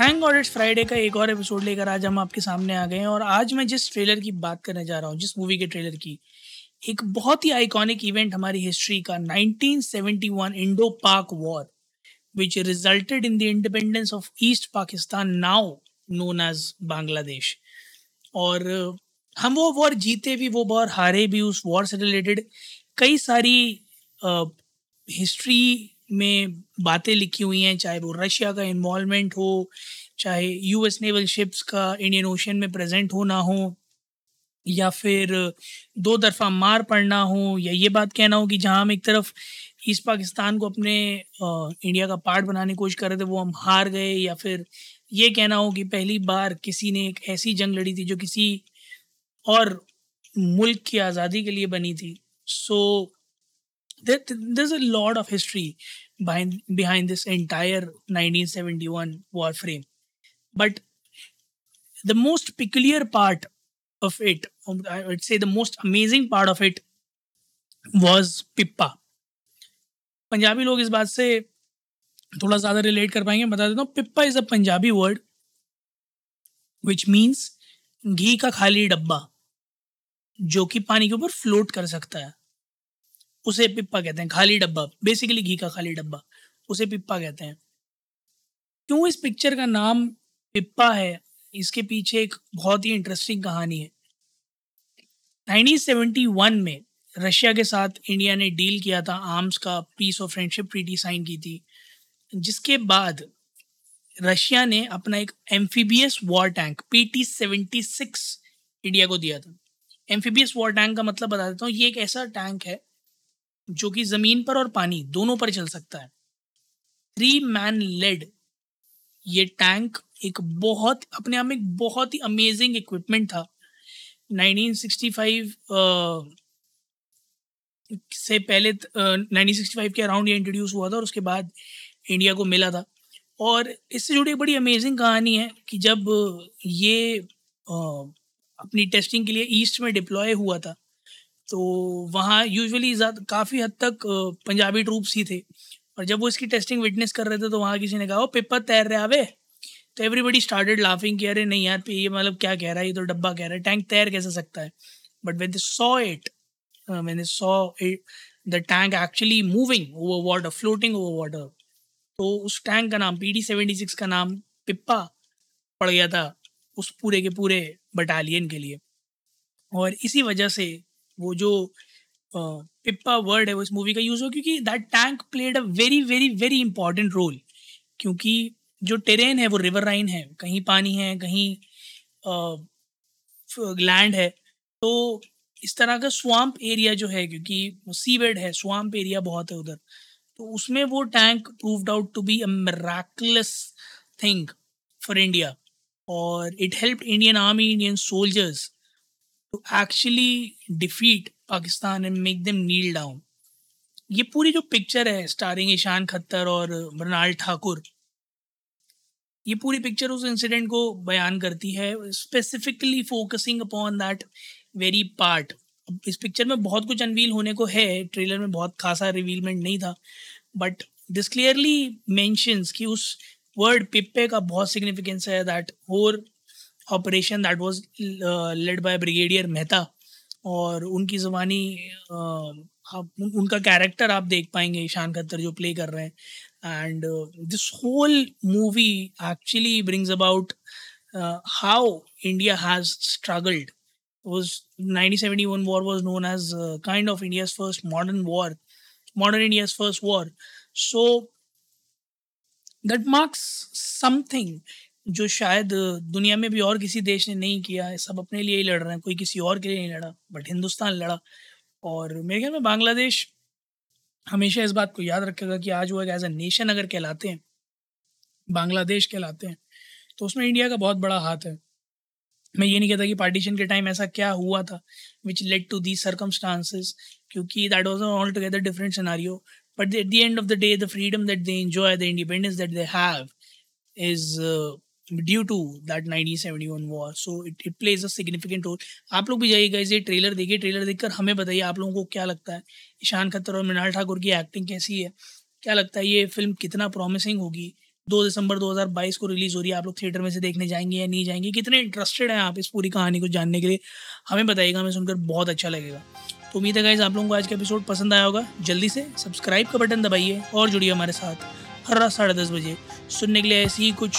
Thank God it's Friday का एक और एपिसोड लेकर आज हम आपके सामने आ गए हैं और आज मैं जिस ट्रेलर की बात करने जा रहा हूँ, जिस मूवी के ट्रेलर की, एक बहुत ही आइकॉनिक इवेंट हमारी हिस्ट्री का 1971 Indo Pak war which resulted in the independence of East Pakistan now known as Bangladesh और हम वो वॉर जीते भी, वो वॉर हारे भी, उस वॉर से रिलेटेड कई सारी हिस्ट्री में बातें लिखी हुई हैं चाहे वो रशिया का इन्वॉल्वमेंट हो चाहे यूएस नेवल शिप्स का इंडियन ओशन में प्रेजेंट होना हो या फिर दो तरफा मार पड़ना हो या ये बात कहना हो कि जहाँ हम एक तरफ़ ईस्ट पाकिस्तान को अपने अ, इंडिया का पार्ट बनाने की कोशिश कर रहे थे वो हम हार गए या फिर ये कहना हो कि पहली बार किसी ने एक ऐसी जंग लड़ी थी जो किसी और मुल्क की आज़ादी के लिए बनी थी। सो there's a lot of history behind behind this entire 1971 war frame but the most peculiar part of it um, i would say the most amazing part of it was pippa Punjabi लोग इस बात से थोड़ा ज़्यादा रिलेट कर पाएँगे बता देता हूँ Pippa is a Punjabi word which means घी का खाली डब्बा जो कि पानी के ऊपर फ्लोट कर सकता है उसे पिप्पा कहते हैं, खाली डब्बा। बेसिकली घी का खाली डब्बा। उसे पिप्पा कहते हैं। क्यों इस पिक्चर का नाम पिप्पा है? इसके पीछे एक बहुत ही इंटरेस्टिंग कहानी है। 1971 में रशिया के साथ इंडिया ने डील किया था आर्म्स का peace of friendship treaty sign की थी। जिसके बाद रशिया ने अपना एक amphibious war tank P T seventy six India को दिया था। एम्फीबियस वॉर टैंक का मतलब बता देता हूँ, ये एक ऐसा टैंक है जो कि ज़मीन पर और पानी दोनों पर चल सकता है। थ्री मैन लेड ये टैंक एक बहुत अपने आप में बहुत ही अमेजिंग इक्विपमेंट था। 1965 अ, से पहले अ, 1965 के अराउंड ये इंट्रोड्यूस हुआ था और उसके बाद इंडिया को मिला था। और इससे जुड़ी एक बड़ी अमेजिंग कहानी है कि जब ये अपनी टेस्टिंग के लिए ईस्ट में डिप्लॉय हुआ था तो वहाँ यूजुअली काफ़ी हद तक पंजाबी ट्रूप्स ही थे। और जब वो इसकी टेस्टिंग विटनेस कर रहे थे तो वहाँ किसी ने कहा वो पेपर तैर रहे आवे? तो एवरीबडी स्टार्टेड लाफिंग कि अरे नहीं यार ये मतलब क्या कह रहा है? ये तो डब्बा कह रहा है। टैंक तैर कैसे सकता है? But when they saw it when they saw it, the tank actually moving over water, floating over water. तो उस टैंक का नाम पी डी सेवेंटी सिक्स का नाम पिप्पा पड़ गया था उस पूरे के पूरे बटालियन के लिए। और इसी वजह से वो जो पिप्पा वर्ड है वो इस मूवी का यूज़ हो क्योंकि that tank played a very very very important role क्योंकि जो टेरेन है वो रिवर राइन है, कहीं पानी है, कहीं लैंड है तो इस तरह का स्वाम्प एरिया जो है, क्योंकि सीवेड है स्वाम्प एरिया बहुत है उधर तो उसमें वो tank proved out to be a thing for India और it help Indian army Indian soldiers actually defeat Pakistan and make them kneel down ये पूरी जो पिक्चर है स्टारिंग ईशान खत्तर और मृणाल ठाकुर, ये पूरी पिक्चर उस इंसिडेंट को बयान करती है specifically focusing upon that very part इस पिक्चर में बहुत कुछ अनवील होने को है ट्रेलर में बहुत खासा रिवीलमेंट नहीं था बट दिस क्लियरली मेंशंस कि उस वर्ड पिप्पे का बहुत सिग्निफिकेंस है that whole operation that was led by brigadier Mehta और उनकी ज़बानी आप उनका कैरेक्टर आप देख पाएँगे ईशान खत्तर जो प्ले कर रहे हैं। And this whole movie actually brings about how India has struggled was 1971 war was known as uh, kind of India's first modern war, modern India's first war. So that marks something जो शायद दुनिया में भी और किसी देश ने नहीं किया है, सब अपने लिए ही लड़ रहे हैं, कोई किसी और के लिए नहीं लड़ा, बट हिंदुस्तान लड़ा। और मेरे ख्याल में बांग्लादेश हमेशा इस बात को याद रखेगा कि आज वो एक एज अ नेशन अगर कहलाते हैं, बांग्लादेश कहलाते हैं तो उसमें इंडिया का बहुत बड़ा हाथ है। मैं ये नहीं कहता कि पार्टीशन के टाइम ऐसा क्या हुआ था which led to the circumstances क्योंकि that was all together different scenario but at the end of the day the freedom that they enjoy the independence that they have is due to that nineteen seventy one war so it it plays a significant role आप लोग भी जाइएगा इसे trailer देखिए trailer देखकर हमें बताइए आप लोगों को क्या लगता है। ईशान खत्तर और मृणाल ठाकुर की एक्टिंग कैसी है? क्या लगता है ये फ़िल्म कितना प्रॉमिसिंग होगी? दो दिसंबर 2022 को रिलीज़ हो रही है। आप लोग थिएटर में से देखने जाएँगे या नहीं जाएँगे? कितने इंटरेस्टेड हैं आप इस पूरी कहानी को जानने के लिए? हमें बताइएगा, हमें सुनकर बहुत अच्छा लगेगा। तो उम्मीद है गाइज़ आप लोगों को आज का एपिसोड पसंद आया होगा। जल्दी से सब्सक्राइब का बटन दबाइए और जुड़िए हमारे साथ हर रात साढ़े दस बजे। सुनने के लिए ऐसी ही कुछ